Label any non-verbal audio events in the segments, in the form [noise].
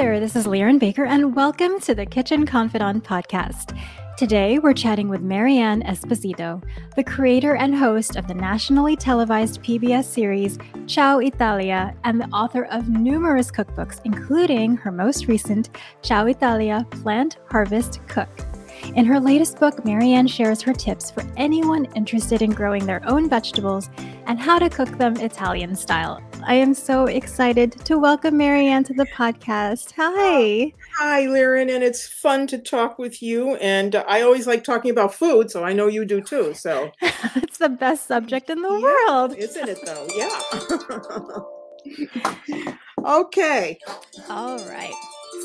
there, this is Liren Baker, and welcome to the Kitchen Confidante podcast. Today, we're chatting with Mary Ann Esposito, the creator and host of the nationally televised PBS series Ciao Italia and the author of numerous cookbooks, including her most recent Ciao Italia Plant Harvest Cook. In her latest book, Marianne shares her tips for anyone interested in growing their own vegetables and how to cook them Italian style. I am so excited to welcome Mary Ann to the podcast. Hi. Hi, Liren, and it's fun to talk with you. And I always like talking about food, so I know you do too. So [laughs] it's the best subject in the yeah, world, isn't it? Though, [laughs] yeah. okay. All right.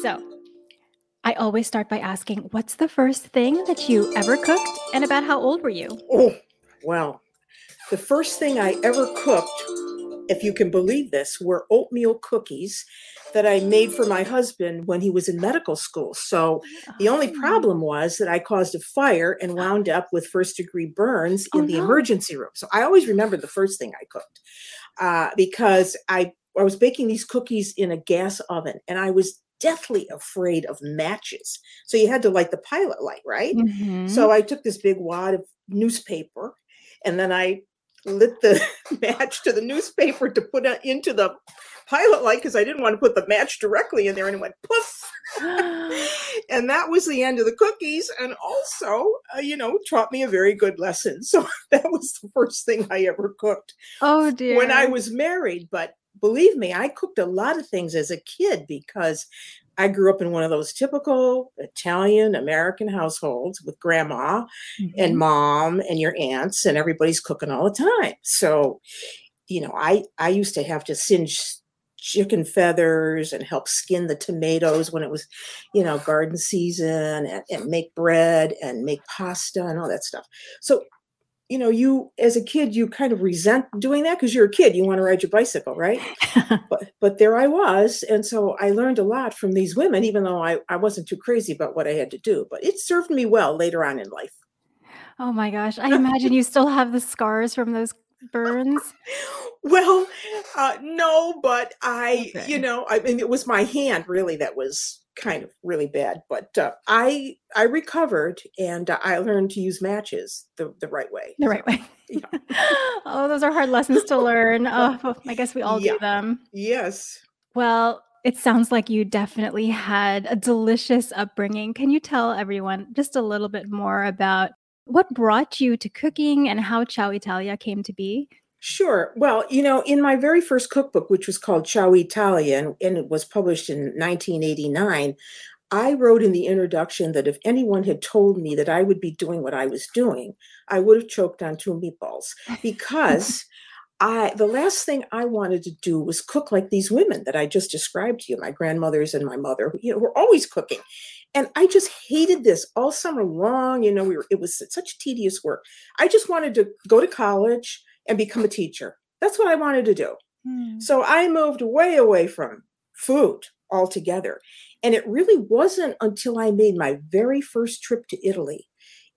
So I always start by asking, what's the first thing that you ever cooked, and about how old were you? Oh, well, the first thing I ever cooked, if you can believe this, were oatmeal cookies that I made for my husband when he was in medical school. So the only Oh. problem was that I caused a fire and wound up with first degree burns Oh, in the no. emergency room. So I always remember the first thing I cooked uh, because I, I was baking these cookies in a gas oven and I was deathly afraid of matches. So you had to light the pilot light, right? Mhm. So I took this big wad of newspaper and then I lit the [laughs] match to the newspaper to put it into the pilot light because I didn't want to put the match directly in there and it went poof. [gasps] and that was the end of the cookies and also, uh, you know, taught me a very good lesson. So [laughs] that was the first thing I ever cooked oh dear. when I was married. But believe me, I cooked a lot of things as a kid because I grew up in one of those typical Italian American households with grandma and Mhm. mom and your aunts and everybody's cooking all the time. So, you know, I I used to have to singe chicken feathers and help skin the tomatoes when it was, you know, garden season and, and make bread and make pasta and all that stuff. So, you know, you as a kid, you kind of resent doing that because you're a kid. You want to ride your bicycle, right? [laughs] but but there I was, and so I learned a lot from these women, even though I, I wasn't too crazy about what I had to do. But it served me well later on in life. oh my gosh. I [laughs] imagine you still have the scars from those burns. [laughs] Well, uh, no, but I, Okay. you know, I mean, it was my hand really that was kind of really bad. But uh, I I recovered and uh, I learned to use matches the the right way. The right way. Yeah. [laughs] oh, those are hard lessons to learn. [laughs] Oh, I guess we all Yeah. do them. Yes. Well, it sounds like you definitely had a delicious upbringing. Can you tell everyone just a little bit more about what brought you to cooking and how Ciao Italia came to be? Sure. Well, you know, in my very first cookbook, which was called Ciao Italia, and, and it was published in 1989, I wrote in the introduction that if anyone had told me that I would be doing what I was doing, I would have choked on two meatballs because [laughs] I the last thing I wanted to do was cook like these women that I just described to you, my grandmothers and my mother, who, you know, were always cooking. And I just hated this all summer long. You know, we were it was such tedious work. I just wanted to go to college and become a teacher. That's what I wanted to do. Hmm. So I moved way away from food altogether. And it really wasn't until I made my very first trip to Italy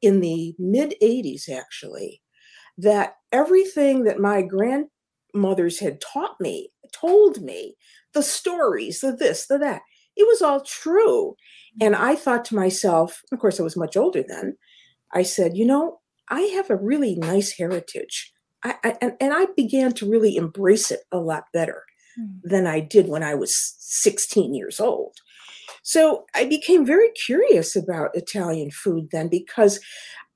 in the mid 80s, actually, that everything that my grandmothers had taught me, told me, the stories, the this, the that, it was all true. And I thought to myself, of course, I was much older then, I said, you know, I have a really nice heritage. I, I, and, and I began to really embrace it a lot better Hmm. than I did when I was 16 years old. So I became very curious about Italian food then because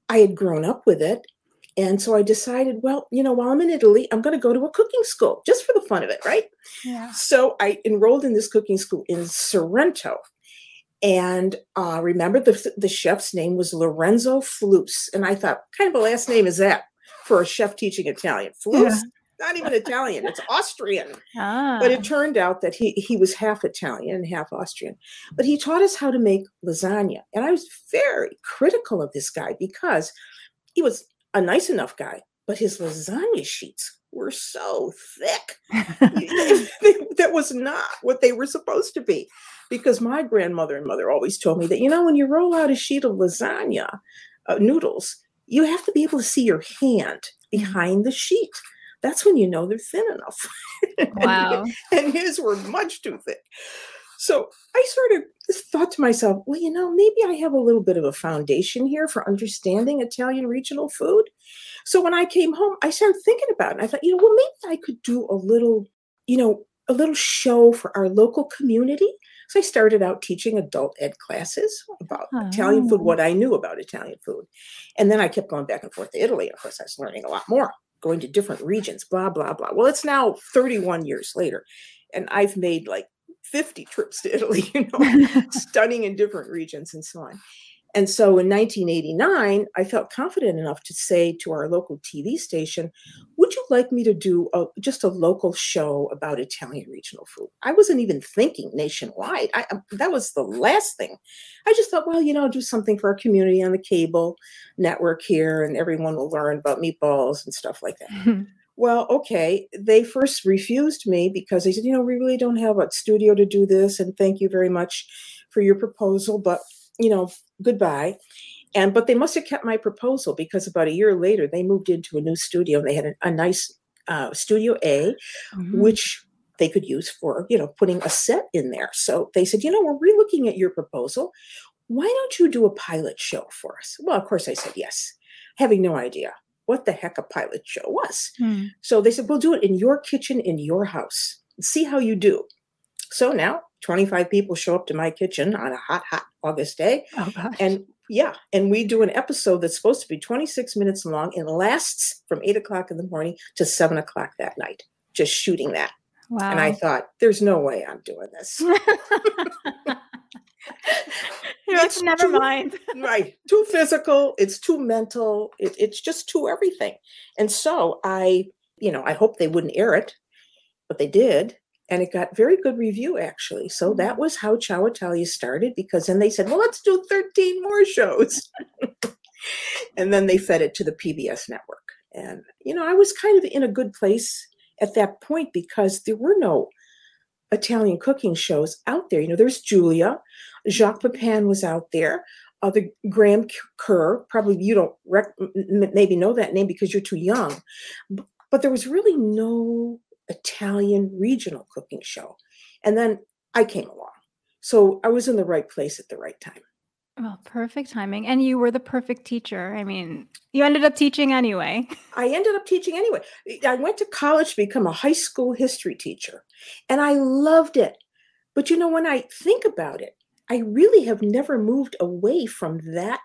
I had grown up with it. And so I decided, well, you know, while I'm in Italy, I'm going to go to a cooking school just for the fun of it, right? Yeah. So I enrolled in this cooking school in Sorrento. And uh, remember, the, the chef's name was Lorenzo Flus. And I thought, kind of a last name is that for a chef teaching Italian? Flus? Yeah. Not even Italian, it's Austrian. [laughs] Ah. But it turned out that he, he was half Italian and half Austrian. But he taught us how to make lasagna. And I was very critical of this guy because he was a nice enough guy, but his lasagna sheets were so thick. [laughs] [laughs] that was not what they were supposed to be. Because my grandmother and mother always told me that, you know, when you roll out a sheet of lasagna uh, noodles, you have to be able to see your hand mm-hmm. behind the sheet. That's when you know they're thin enough. [laughs] wow. and his were much too thick. so I sort of just thought to myself, well, you know, maybe I have a little bit of a foundation here for understanding Italian regional food. So when I came home, I started thinking about it. I thought, you know, well, maybe I could do a little, you know, a little show for our local community. So I started out teaching adult ed classes about oh. Italian food, oh. what I knew about Italian food. And then I kept going back and forth to Italy. Of course, I was learning a lot more, going to different regions, blah, blah, blah. Well, it's now 31 years later, and I've made like 50 trips to Italy, [laughs] you know, [laughs] studying in different regions and so on. And so in 1989, I felt confident enough to say to our local TV station, Would you like me to do a, just a local show about Italian regional food? I wasn't even thinking nationwide. I, um, that was the last thing. I just thought, well, you know, do something for our community on the cable network here, and everyone will learn about meatballs and stuff like that. [laughs] well, okay. They first refused me because they said, you know, we really don't have a studio to do this, and thank you very much for your proposal, but you know, goodbye. And but they must have kept my proposal because about a year later they moved into a new studio and they had a, a nice uh, Studio A, mm-hmm. which they could use for you know putting a set in there. So they said, you know, we're relooking at your proposal. Why don't you do a pilot show for us? Well, of course I said yes, having no idea what the heck a pilot show was. Mm. So they said, we'll do it in your kitchen in your house. See how you do. So now 25 people show up to my kitchen on a hot, hot August day. Oh, and yeah, and we do an episode that's supposed to be 26 minutes long and lasts from eight o'clock in the morning to seven o'clock that night, just shooting that. Wow. And I thought, there's no way I'm doing this. [laughs] it's never too, mind. [laughs] right. Too physical. It's too mental. It, it's just too everything. And so I, you know, I hope they wouldn't air it, but they did and it got very good review actually. So that was how Ciao Italia started because then they said, well, let's do 13 more shows. [laughs] and then they fed it to the PBS network. And, you know, I was kind of in a good place at that point because there were no Italian cooking shows out there. You know, there's Julia, Jacques Pepin was out there. Uh, the Graham Kerr, probably you don't rec- maybe know that name because you're too young, but there was really no Italian regional cooking show. And then I came along. So I was in the right place at the right time. Well, perfect timing. And you were the perfect teacher. I mean, you ended up teaching anyway. [laughs] I ended up teaching anyway. I went to college to become a high school history teacher, and I loved it. But you know, when I think about it, I really have never moved away from that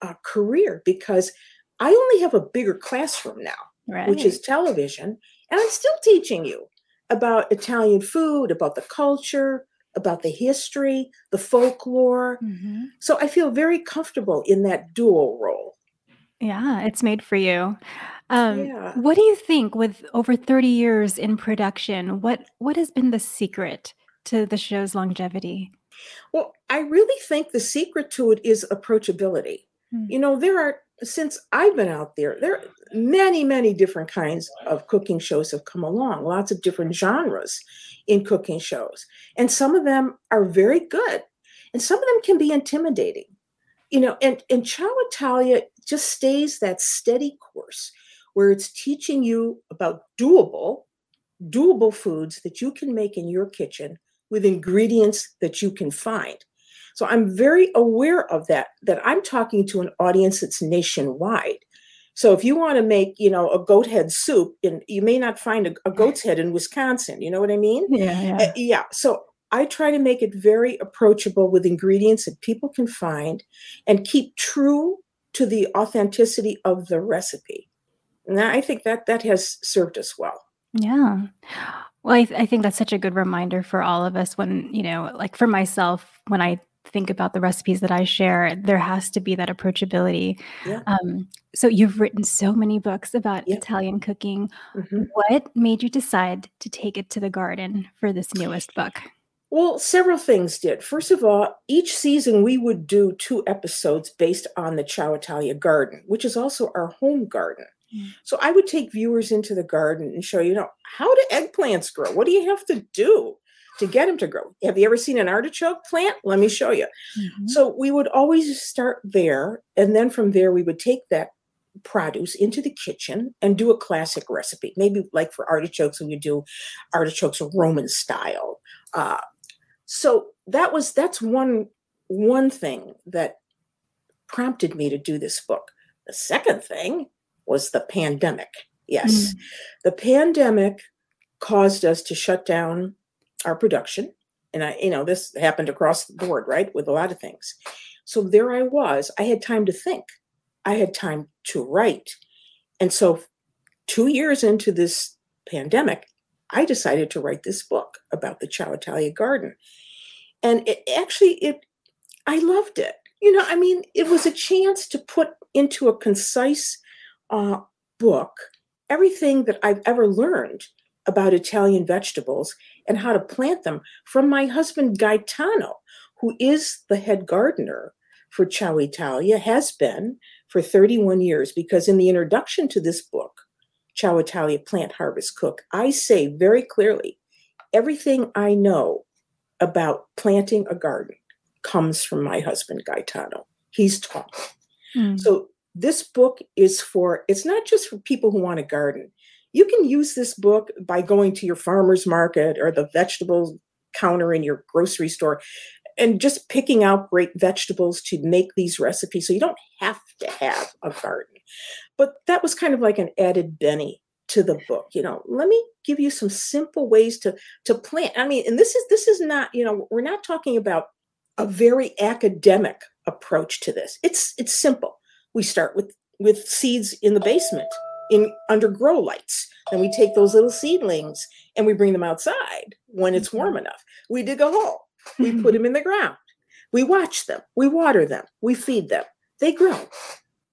uh, career because I only have a bigger classroom now, right. which is television. And I'm still teaching you about Italian food, about the culture, about the history, the folklore. Mm-hmm. So I feel very comfortable in that dual role. Yeah, it's made for you. Um, yeah. What do you think with over 30 years in production? What what has been the secret to the show's longevity? Well, I really think the secret to it is approachability. Mm-hmm. You know, there are since I've been out there, there are many, many different kinds of cooking shows have come along, lots of different genres in cooking shows. And some of them are very good, and some of them can be intimidating. You know, and, and Ciao Italia just stays that steady course where it's teaching you about doable, doable foods that you can make in your kitchen with ingredients that you can find. So I'm very aware of that, that I'm talking to an audience that's nationwide. So if you want to make, you know, a goat head soup, and you may not find a, a goat's head in Wisconsin. You know what I mean? Yeah, yeah. Uh, yeah. So I try to make it very approachable with ingredients that people can find, and keep true to the authenticity of the recipe. And I think that that has served us well. Yeah. Well, I, th- I think that's such a good reminder for all of us when, you know, like for myself, when I think about the recipes that I share, there has to be that approachability. Yeah. Um, so you've written so many books about yeah. Italian cooking. Mm-hmm. What made you decide to take it to the garden for this newest book? Well, several things did. First of all, each season we would do two episodes based on the Ciao Italia garden, which is also our home garden. Mm. So I would take viewers into the garden and show you know how do eggplants grow? What do you have to do? To get them to grow. Have you ever seen an artichoke plant? Let me show you. Mm-hmm. So we would always start there. And then from there, we would take that produce into the kitchen and do a classic recipe. Maybe like for artichokes, we would do artichokes Roman style. Uh, so that was that's one one thing that prompted me to do this book. The second thing was the pandemic. Yes, mm. the pandemic caused us to shut down our production. And I, you know, this happened across the board, right? With a lot of things. So there I was. I had time to think. I had time to write. And so two years into this pandemic, I decided to write this book about the Ciao Italia garden. And it actually it I loved it. You know, I mean, it was a chance to put into a concise uh, book everything that I've ever learned about Italian vegetables and how to plant them from my husband Gaetano, who is the head gardener for Ciao Italia, has been for 31 years, because in the introduction to this book, Ciao Italia Plant Harvest Cook, I say very clearly everything I know about planting a garden comes from my husband Gaetano. He's taught. Mm. So this book is for it's not just for people who want to garden you can use this book by going to your farmer's market or the vegetable counter in your grocery store and just picking out great vegetables to make these recipes. So you don't have to have a garden. But that was kind of like an added Benny to the book. You know, let me give you some simple ways to to plant. I mean, and this is this is not, you know, we're not talking about a very academic approach to this. It's it's simple. We start with with seeds in the basement in under grow lights. Then we take those little seedlings and we bring them outside when it's warm mm-hmm. enough. We dig a hole. We put them in the ground. We watch them. We water them. We feed them. They grow.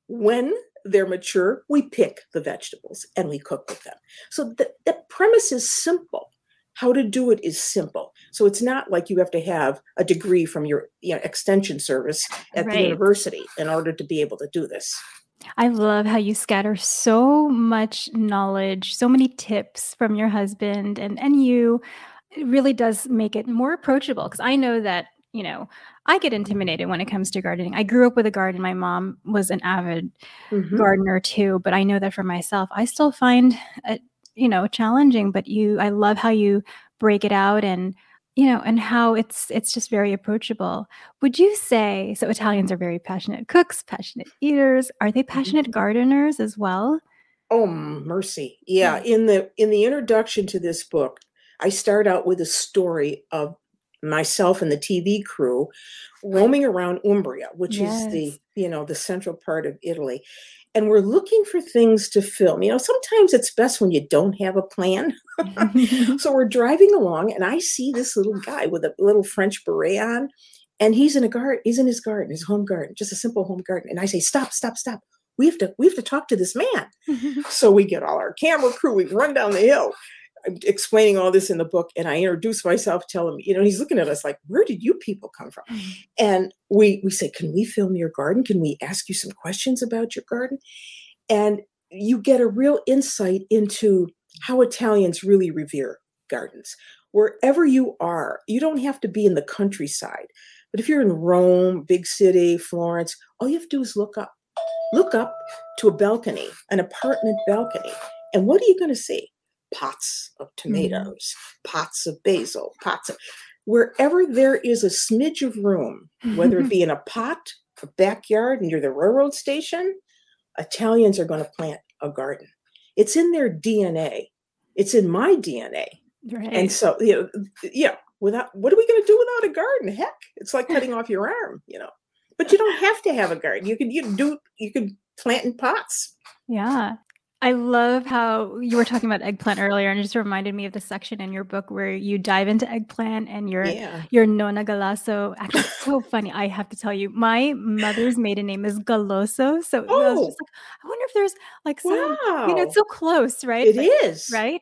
When they're mature, we pick the vegetables and we cook with them. So the, the premise is simple. How to do it is simple. So it's not like you have to have a degree from your you know, extension service at right. the university in order to be able to do this. I love how you scatter so much knowledge, so many tips from your husband and and you. It really does make it more approachable because I know that, you know, I get intimidated when it comes to gardening. I grew up with a garden. My mom was an avid mm-hmm. gardener too, but I know that for myself, I still find it, you know, challenging, but you I love how you break it out and you know and how it's it's just very approachable. Would you say so italians are very passionate cooks passionate eaters. Are they passionate mm-hmm. gardeners as well? Oh mercy. Yeah in the in the introduction to this book i start out with a story of myself and the tv crew roaming around umbria which yes. is the you know the central part of italy and we're looking for things to film. You know, sometimes it's best when you don't have a plan. [laughs] [laughs] so we're driving along, and I see this little guy with a little French beret on, and he's in a garden. He's in his garden, his home garden, just a simple home garden. And I say, "Stop! Stop! Stop! We have to. We have to talk to this man." [laughs] so we get all our camera crew. We run down the hill, explaining all this in the book and i introduce myself tell him you know he's looking at us like where did you people come from? Mm-hmm. and we we say can we film your garden? Can we ask you some questions about your garden? And you get a real insight into how italians really revere gardens. Wherever you are you don't have to be in the countryside but if you're in rome big city florence all you have to do is look up look up to a balcony an apartment balcony and what are you going to see pots of mm-hmm. tomatoes, mm. pots of basil, pots of wherever there is a smidge of room, whether it be in a pot, a backyard near the railroad station, Italians are going to plant a garden. It's in their DNA. It's in my DNA. Right. And so, you know, yeah, without what are we going to do without a garden? Heck, it's like cutting off your arm, you know. But you don't have to have a garden. You can you do you can plant in pots. Yeah. I love how you were talking about eggplant earlier, and it just reminded me of the section in your book where you dive into eggplant and your yeah. your nonna Galasso. Actually, so [laughs] funny. I have to tell you, my mother's maiden name is Galoso, so oh. I was just like, I wonder if there's like some, wow. you know, it's so close, right? It is, right?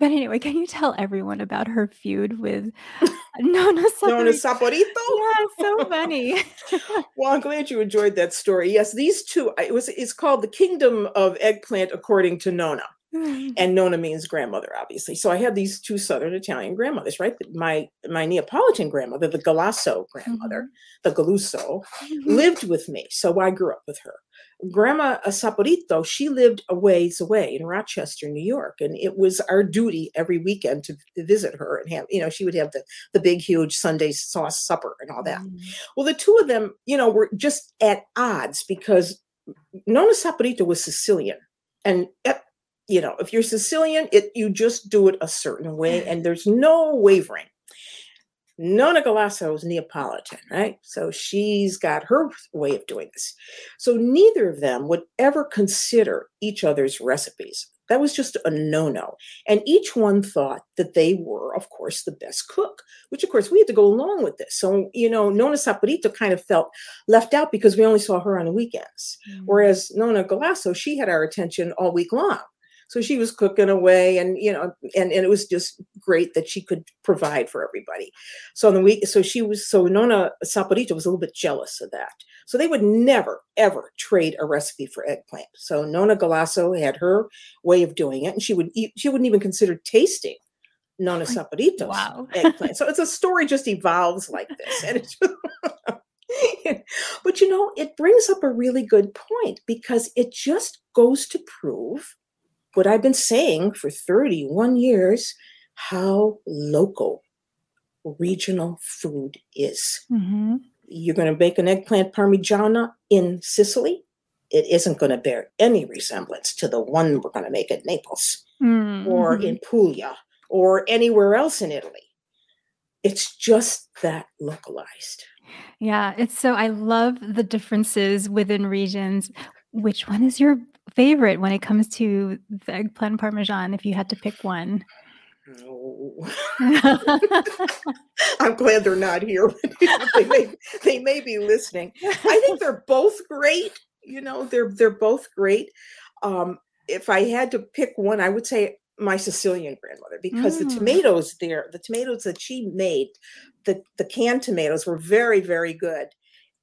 But anyway, can you tell everyone about her feud with [laughs] Nonna Saporito? Nonna Saporito? Yeah, so [laughs] funny. [laughs] well, I'm glad you enjoyed that story. Yes, these two, it was it's called The Kingdom of Eggplant according to Nonna. and Nonna means grandmother, obviously. So I had these two Southern Italian grandmothers, right? My my Neapolitan grandmother, the Galasso grandmother, mm-hmm. the Galuso, mm-hmm. lived with me. So I grew up with her. Grandma Saporito, she lived a ways away in Rochester, New York, and it was our duty every weekend to visit her and have, you know, she would have the the big, huge Sunday sauce supper and all that. Mm. Well, the two of them, you know, were just at odds because Nonna Saporito was Sicilian, and you know, if you're Sicilian, it you just do it a certain way, and there's no wavering. Nonna Galasso is Neapolitan, right? So she's got her way of doing this. So neither of them would ever consider each other's recipes. That was just a no no. And each one thought that they were, of course, the best cook, which, of course, we had to go along with this. So, you know, Nonna Saporito kind of felt left out because we only saw her on the weekends. Mm-hmm. Whereas Nonna Galasso, she had our attention all week long. So she was cooking away and, you know, and, and it was just great that she could provide for everybody. So in the week, so she was, so Nonna Saporito was a little bit jealous of that. So they would never, ever trade a recipe for eggplant. So Nonna Galasso had her way of doing it and she would eat, she wouldn't even consider tasting Nonna Saporito's wow. [laughs] eggplant. So it's a story just evolves like this. And it's [laughs] but you know, it brings up a really good point because it just goes to prove what I've been saying for 31 years how local regional food is. Mm-hmm. You're going to make an eggplant parmigiana in Sicily. It isn't going to bear any resemblance to the one we're going to make at Naples mm-hmm. or in Puglia or anywhere else in Italy. It's just that localized. Yeah, it's so I love the differences within regions. Which one is your favorite when it comes to the eggplant parmesan if you had to pick one? No. [laughs] I'm glad they're not here. they, may, they may be listening. I think they're both great. You know, they're they're both great. Um, if I had to pick one, I would say my Sicilian grandmother because mm. the tomatoes there, the tomatoes that she made, the the canned tomatoes were very very good,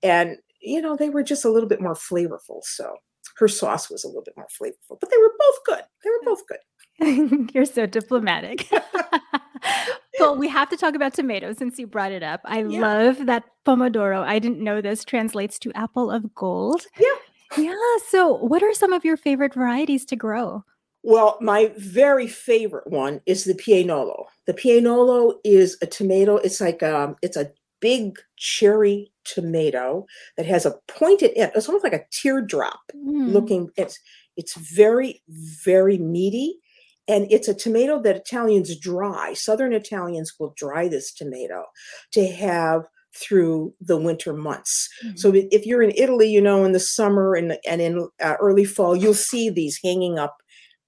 and you know they were just a little bit more flavorful. So her sauce was a little bit more flavorful, but they were both good. They were both good. [laughs] You're so diplomatic. [laughs] well, we have to talk about tomatoes since you brought it up. I yeah. love that pomodoro. I didn't know this translates to apple of gold. Yeah. Yeah. So, what are some of your favorite varieties to grow? Well, my very favorite one is the Piennolo. The Piennolo is a tomato. It's like um, it's a big cherry tomato that has a pointed end. It's almost like a teardrop mm. looking. It's it's very very meaty, and it's a tomato that Italians dry. Southern Italians will dry this tomato to have through the winter months. Mm-hmm. So if you're in Italy, you know, in the summer and and in uh, early fall, you'll see these hanging up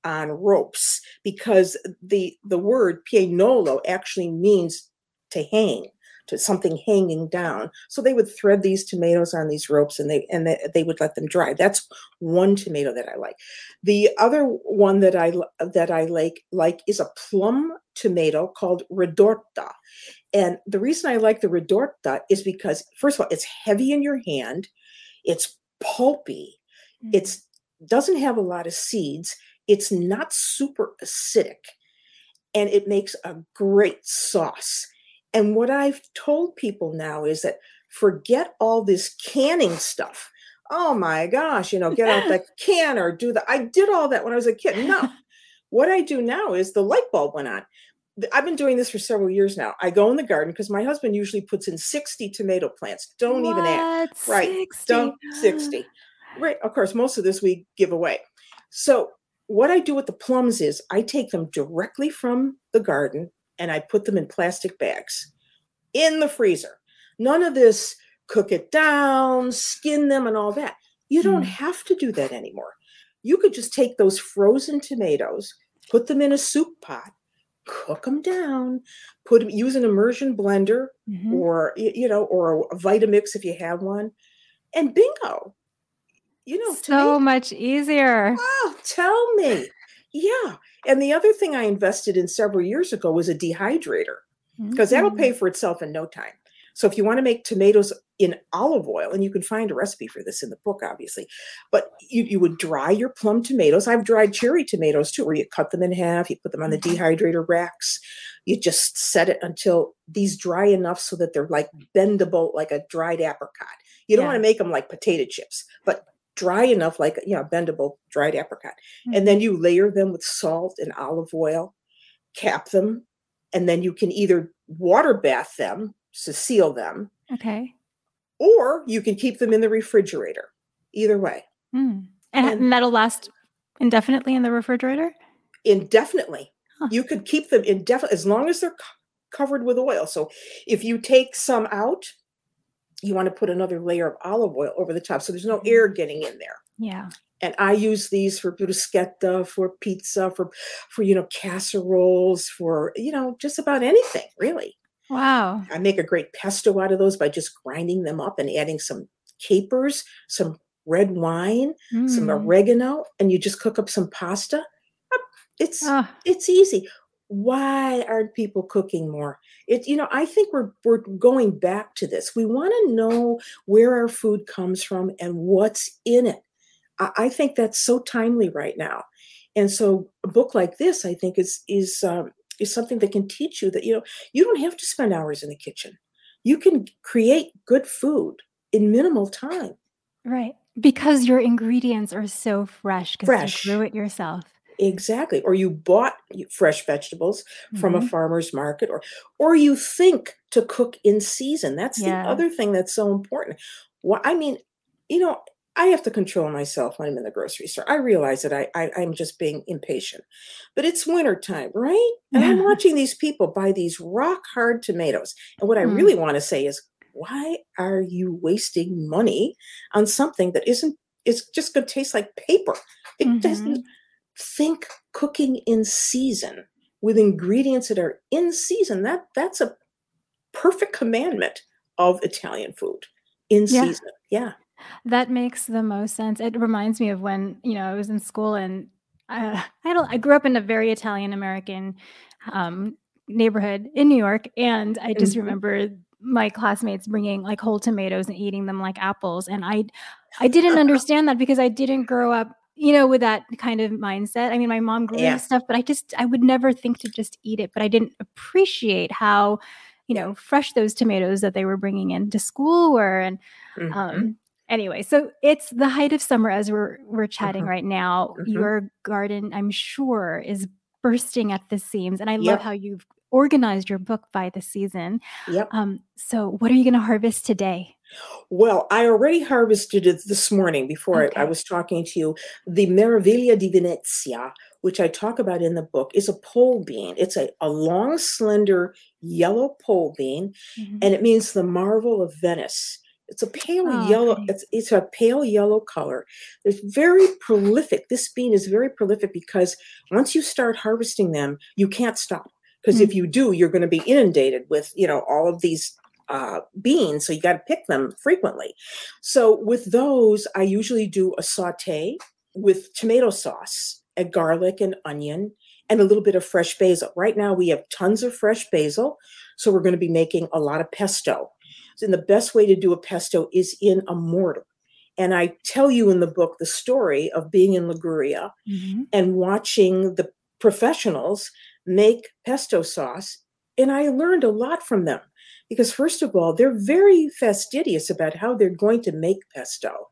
on ropes because the the word piennolo actually means to hang to something hanging down. So they would thread these tomatoes on these ropes and they and they, they would let them dry. That's one tomato that I like. The other one that I that I like like is a plum tomato called redorta. And the reason I like the redorta is because first of all, it's heavy in your hand, it's pulpy, mm-hmm. it's doesn't have a lot of seeds, it's not super acidic, and it makes a great sauce. And what I've told people now is that forget all this canning stuff. Oh my gosh, you know, get out the [laughs] can or do the. I did all that when I was a kid. No, [laughs] what I do now is the light bulb went on. I've been doing this for several years now. I go in the garden because my husband usually puts in 60 tomato plants. Don't what? even ask. Right. 60? Don't 60. [gasps] Right. Of course, most of this we give away. So what I do with the plums is I take them directly from the garden and I put them in plastic bags in the freezer. None of this cook it down, skin them, and all that. You don't mm. have to do that anymore. You could just take those frozen tomatoes, put them in a soup pot, cook them down, put them, use an immersion blender mm-hmm. or you know, or a Vitamix if you have one, and bingo. You know, so tomato- much easier. Oh, tell me. Yeah. And the other thing I invested in several years ago was a dehydrator because mm-hmm. that'll pay mm. for itself in no time. So if you want to make tomatoes in olive oil, and you can find a recipe for this in the book, obviously, but you, you would dry your plum tomatoes. I've dried cherry tomatoes too, where you cut them in half, you put them on the mm-hmm. dehydrator racks. You just set it until these dry enough so that they're like bendable, like a dried apricot. You don't yeah. want to make them like potato chips, but dry enough, like you know, bendable dried apricot, Mm-hmm. and then you layer them with salt and olive oil, cap them, and then you can either water bath them to seal them, Okay. or you can keep them in the refrigerator. Either way, Mm. And, And- that'll last indefinitely in the refrigerator? indefinitely. Huh. You could keep them indefinitely as long as they're co- covered with oil. So if you take some out, you want to put another layer of olive oil over the top so there's no Mm-hmm. air getting in there. Yeah. And I use these for bruschetta, for pizza, for for you know casseroles, for you know just about anything really. Wow. I make a great pesto out of those by just grinding them up and adding some capers, some red wine, some Mm. oregano, and you just cook up some pasta. It's Ah, it's easy. Why aren't people cooking more? It you know, I think we're we're going back to this. We want to know where our food comes from and what's in it. I, I think that's so timely right now. And so a book like this, I think, is is um, is something that can teach you that you know you don't have to spend hours in the kitchen. You can create good food in minimal time. right. Because your ingredients are so fresh because you grew it yourself. Exactly. Or you bought fresh vegetables from a Mhm. farmer's market or or you think to cook in season. That's Yeah. the other thing that's so important. Well, I mean, you know, I have to control myself when I'm in the grocery store. I realize that I, I I'm just being impatient. But it's winter time, right? And I'm [laughs] watching these people buy these rock hard tomatoes. And what I Mm. really want to say is, why are you wasting money on something that isn't it's just gonna taste like paper? It Mhm. doesn't think cooking in season with ingredients that are in season that that's a perfect commandment of italian food in Yeah. season yeah That makes the most sense. It reminds me of when, you know, I was in school and uh, I don't I grew up in a very Italian American um, neighborhood in New York and I just Mhm. remember my classmates bringing like whole tomatoes and eating them like apples and I I didn't understand that because I didn't grow up you know with that kind of mindset. I mean my mom grew Yeah. stuff but I just I would never think to just eat it but I didn't appreciate how you know fresh those tomatoes that they were bringing into school were and Mhm. um anyway so it's the height of summer as we're we're chatting Mhm. right now Mhm. your garden i'm sure is bursting at the seams and i love how you've organized your book by the season yep um so what are you going to harvest today well i already harvested it this morning before I, I was talking to you the meraviglia di venezia which i talk about in the book is a pole bean it's a, a long slender yellow pole bean Mhm. and it means the marvel of Venice. It's a pale Oh, yellow. pretty. It's it's a pale yellow color. It's very prolific. This bean is very prolific because once you start harvesting them, you can't stop. Because Mm. if you do, you're going to be inundated with you know all of these uh, beans. So you got to pick them frequently. So with those, I usually do a saute with tomato sauce and garlic and onion and a little bit of fresh basil. Right now we have tons of fresh basil, so we're going to be making a lot of pesto. And the best way to do a pesto is in a mortar. And I tell you in the book the story of being in Liguria Mhm. and watching the professionals make pesto sauce. And I learned a lot from them because, first of all, they're very fastidious about how they're going to make pesto.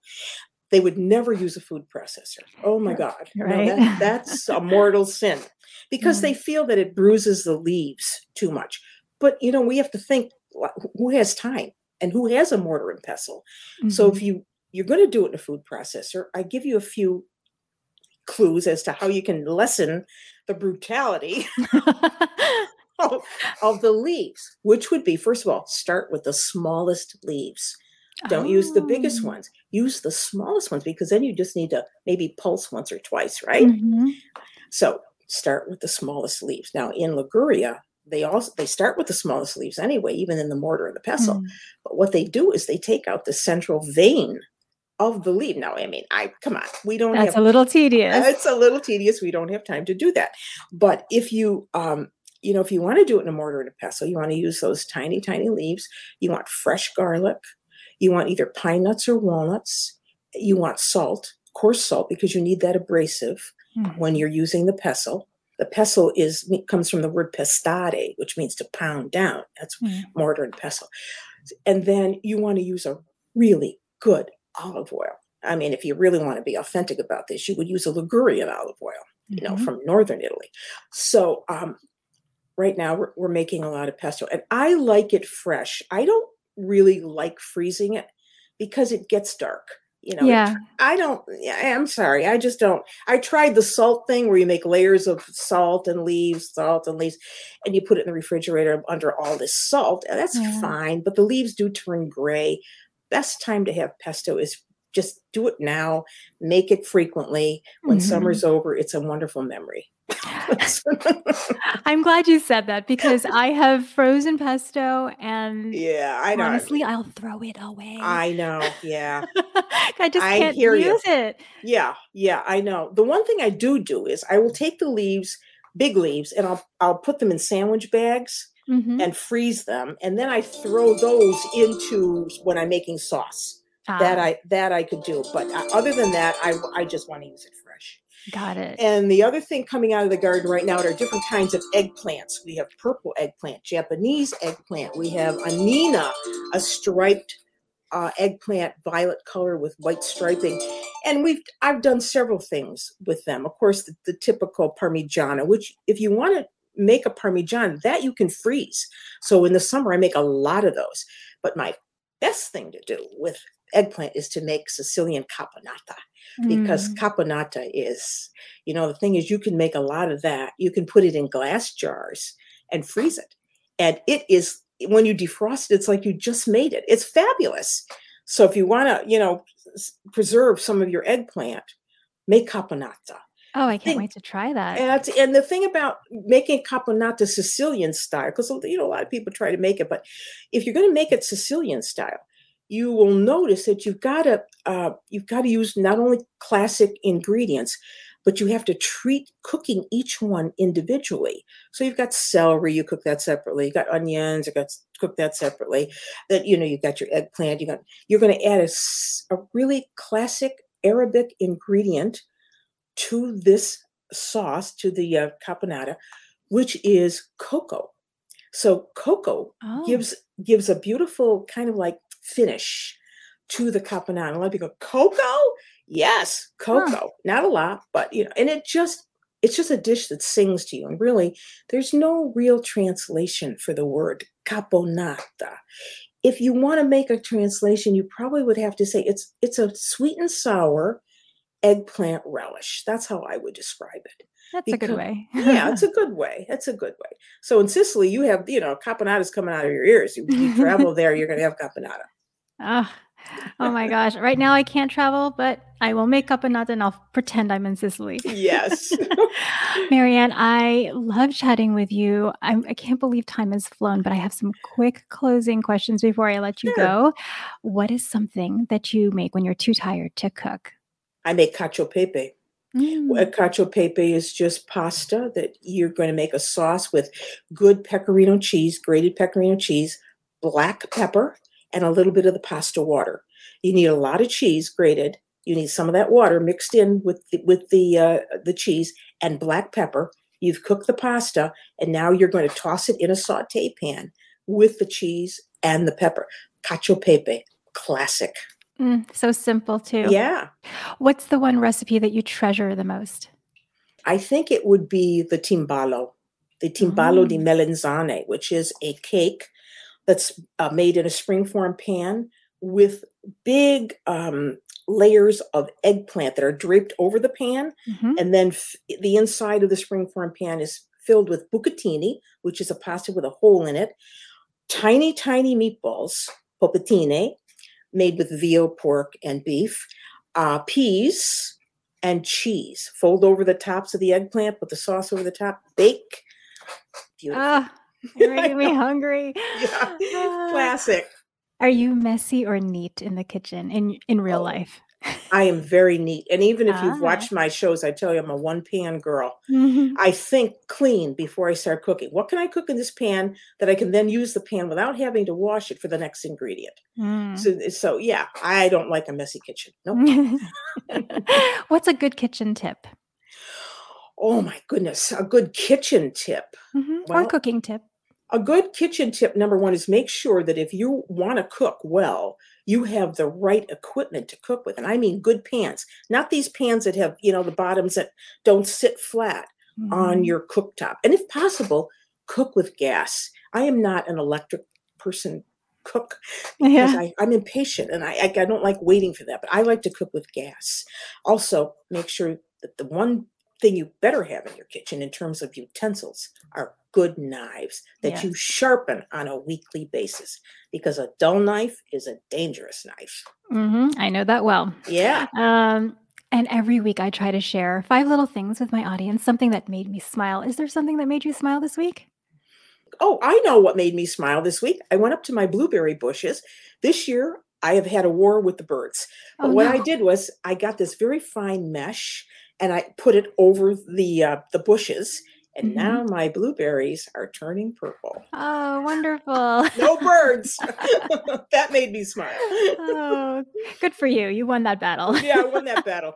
They would never use a food processor. Oh my God. No, that- that's a mortal sin because Mm. they feel that it bruises the leaves too much. But, you know, we have to think who has time and who has a mortar and pestle. So Mhm. if you you're going to do it in a food processor, I give you a few clues as to how you can lessen the brutality [laughs] [laughs] of, the leaves, which would be first of all, start with the smallest leaves. Don't use the biggest Oh. ones. Use the smallest ones because then you just need to maybe pulse once or twice, right? Mhm. So start with the smallest leaves. Now in Liguria, they also they start with the smallest leaves anyway, even in the mortar and the pestle. Mm. But what they do is they take out the central vein of the leaf. Now, I mean, I come on, we don't that's have a little tedious it's a little tedious. We don't have time to do that. But if you um you know, if you want to do it in a mortar and a pestle, you want to use those tiny, tiny leaves. You want fresh garlic. You want either pine nuts or walnuts. You want salt, coarse salt, because you need that abrasive Mhm. when you're using the pestle. The pestle is comes from the word pestare, which means to pound down. That's Mm. mortar and pestle. And then you want to use a really good olive oil. I mean, if you really want to be authentic about this, you would use a Ligurian olive oil, you know, Mhm. from northern Italy. So um, right now we're, we're making a lot of pesto, and I like it fresh. I don't really like freezing it because it gets dark. You know, yeah. I don't. yeah, I'm sorry. I just don't. I tried the salt thing where you make layers of salt and leaves, salt and leaves, and you put it in the refrigerator under all this salt. And that's Yeah. fine, but the leaves do turn gray. Best time to have pesto is just do it now. Make it frequently. When Mhm. summer's over, it's a wonderful memory. [laughs] I'm glad you said that because I have frozen pesto and yeah, I know. honestly, I'll throw it away. I know. Yeah. [laughs] I just I can't hear you. use it. Yeah, yeah, I know. The one thing I do do is I will take the leaves, big leaves, and I'll I'll put them in sandwich bags Mhm. and freeze them, and then I throw those into when I'm making sauce. That Ah, I that I could do, but uh, other than that, I I just want to use it. Got it. And the other thing coming out of the garden right now are different kinds of eggplants. We have purple eggplant, Japanese eggplant. We have anina, a striped uh, eggplant, violet color with white striping. And we've I've done several things with them. Of course, the, the typical parmigiana, which if you want to make a parmigiana, that you can freeze. So in the summer, I make a lot of those. But my best thing to do with eggplant is to make Sicilian caponata because Mm. caponata is, you know, the thing is you can make a lot of that. You can put it in glass jars and freeze it. And it is when you defrost it, it's like you just made it. It's fabulous. So if you want to, you know, preserve some of your eggplant, make caponata. Oh, I can't think- wait to try that. And, and the thing about making caponata Sicilian style, because you know a lot of people try to make it, but if you're going to make it Sicilian style, you will notice that you've got to uh, you've got to use not only classic ingredients, but you have to treat cooking each one individually. So you've got celery, you cook that separately. You got onions, you got cook that separately. That you know you've got your eggplant. You got you're going to add a really classic Arabic ingredient to this sauce, to the uh, caponata, which is cocoa. So cocoa oh, gives gives a beautiful kind of like finish to the caponata. A lot of people go, cocoa? Yes, cocoa. Not a lot, but you know, and it just it's just a dish that sings to you. And really, there's no real translation for the word caponata. If you want to make a translation, you probably would have to say it's it's a sweet and sour eggplant relish. That's how I would describe it that's a good way. yeah, it's a [laughs] good way. It's a good way. So in Sicily, you have, you know, caponata is coming out of your ears. You, you travel there, you're going to have caponata. Ah, oh my gosh. Right now I can't travel, but I will make up a nut and I'll pretend I'm in Sicily. Yes. [laughs] Mary Ann, I love chatting with you. I'm, I can't believe time has flown, but I have some quick closing questions before I let you Sure. go. What is something that you make when you're too tired to cook? I make cacio pepe. Mm, cacio pepe is just pasta that you're going to make a sauce with good pecorino cheese, grated pecorino cheese, black pepper, and a little bit of the pasta water. You need a lot of cheese grated. You need some of that water mixed in with the, with the uh, the cheese and black pepper. You've cooked the pasta, and now you're going to toss it in a saute pan with the cheese and the pepper. Cacio pepe, classic. mm, so simple too. Yeah. What's the one recipe that you treasure the most? I think it would be the timballo, the timballo di Mm. melanzane, which is a cake that's uh, made in a springform pan with big um, layers of eggplant that are draped over the pan. Mhm. And then f- the inside of the springform pan is filled with bucatini, which is a pasta with a hole in it, tiny, tiny meatballs, polpettine, made with veal, pork, and beef, uh, peas, and cheese. Fold over the tops of the eggplant, put the sauce over the top, bake. Beautiful. Ah, [laughs] you're making me hungry. yeah. [sighs] Ah. Classic. Are you messy or neat in the kitchen in in real Oh. life? I am very neat. And even if Ah. you've watched my shows, I tell you I'm a one pan girl. Mhm. I think clean before I start cooking. What can I cook in this pan that I can then use the pan without having to wash it for the next ingredient? Mm. So, so yeah, I don't like a messy kitchen. Nope. [laughs] What's a good kitchen tip? oh my goodness, a good kitchen tip. Mhm. or cooking tip? A good kitchen tip number one is make sure that if you want to cook well, you have the right equipment to cook with. And I mean good pans, not these pans that have, you know, the bottoms that don't sit flat mm-hmm. on your cooktop. And if possible, cook with gas. I am not an electric person cook because yeah. I, am impatient and I, I don't like waiting for that, but I like to cook with gas. Also, make sure that the one thing you better have in your kitchen in terms of utensils are good knives that yes. you sharpen on a weekly basis because a dull knife is a dangerous knife. Mm-hmm. I know that well. Yeah. Um, and every week I try to share five little things with my audience, something that made me smile. Is there something that made you smile this week? Oh, I know what made me smile this week. I went up to my blueberry bushes. This year, I have had a war with the birds. But oh, what no. I did was I got this very fine mesh and I put it over the uh, the bushes and mm-hmm. now my blueberries are turning purple. Oh, wonderful. [laughs] no birds. [laughs] that made me smile. oh, good for you. You won that battle. yeah, I won that [laughs] battle.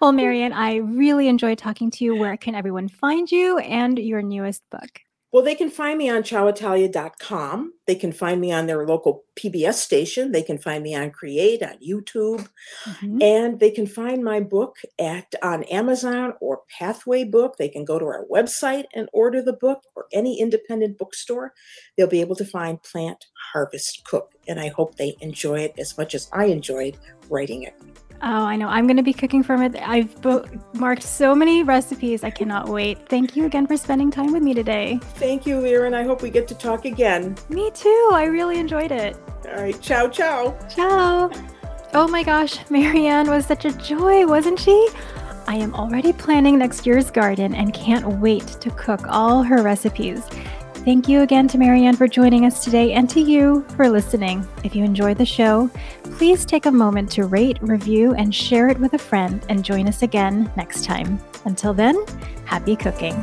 well, Mary Ann, I really enjoyed talking to you. Where can everyone find you and your newest book? Well, they can find me on ciaoitalia.com. They can find me on their local PBS station. They can find me on Create on YouTube. Mm-hmm. And they can find my book at on Amazon or Pathway Book. They can go to our website and order the book or any independent bookstore. They'll be able to find Plant Harvest Cook. And I hope they enjoy it as much as I enjoyed writing it. Oh, I know. I'm going to be cooking from it. I've marked so many recipes. I cannot wait. Thank you again for spending time with me today. Thank you, Erin. I hope we get to talk again. Me too. I really enjoyed it. All right. Ciao, ciao. Ciao. Oh my gosh, Mary Ann was such a joy, wasn't she? I am already planning next year's garden and can't wait to cook all her recipes. Thank you again to Mary Ann for joining us today and to you for listening. If you enjoyed the show, please take a moment to rate, review, and share it with a friend and join us again next time. Until then, happy cooking.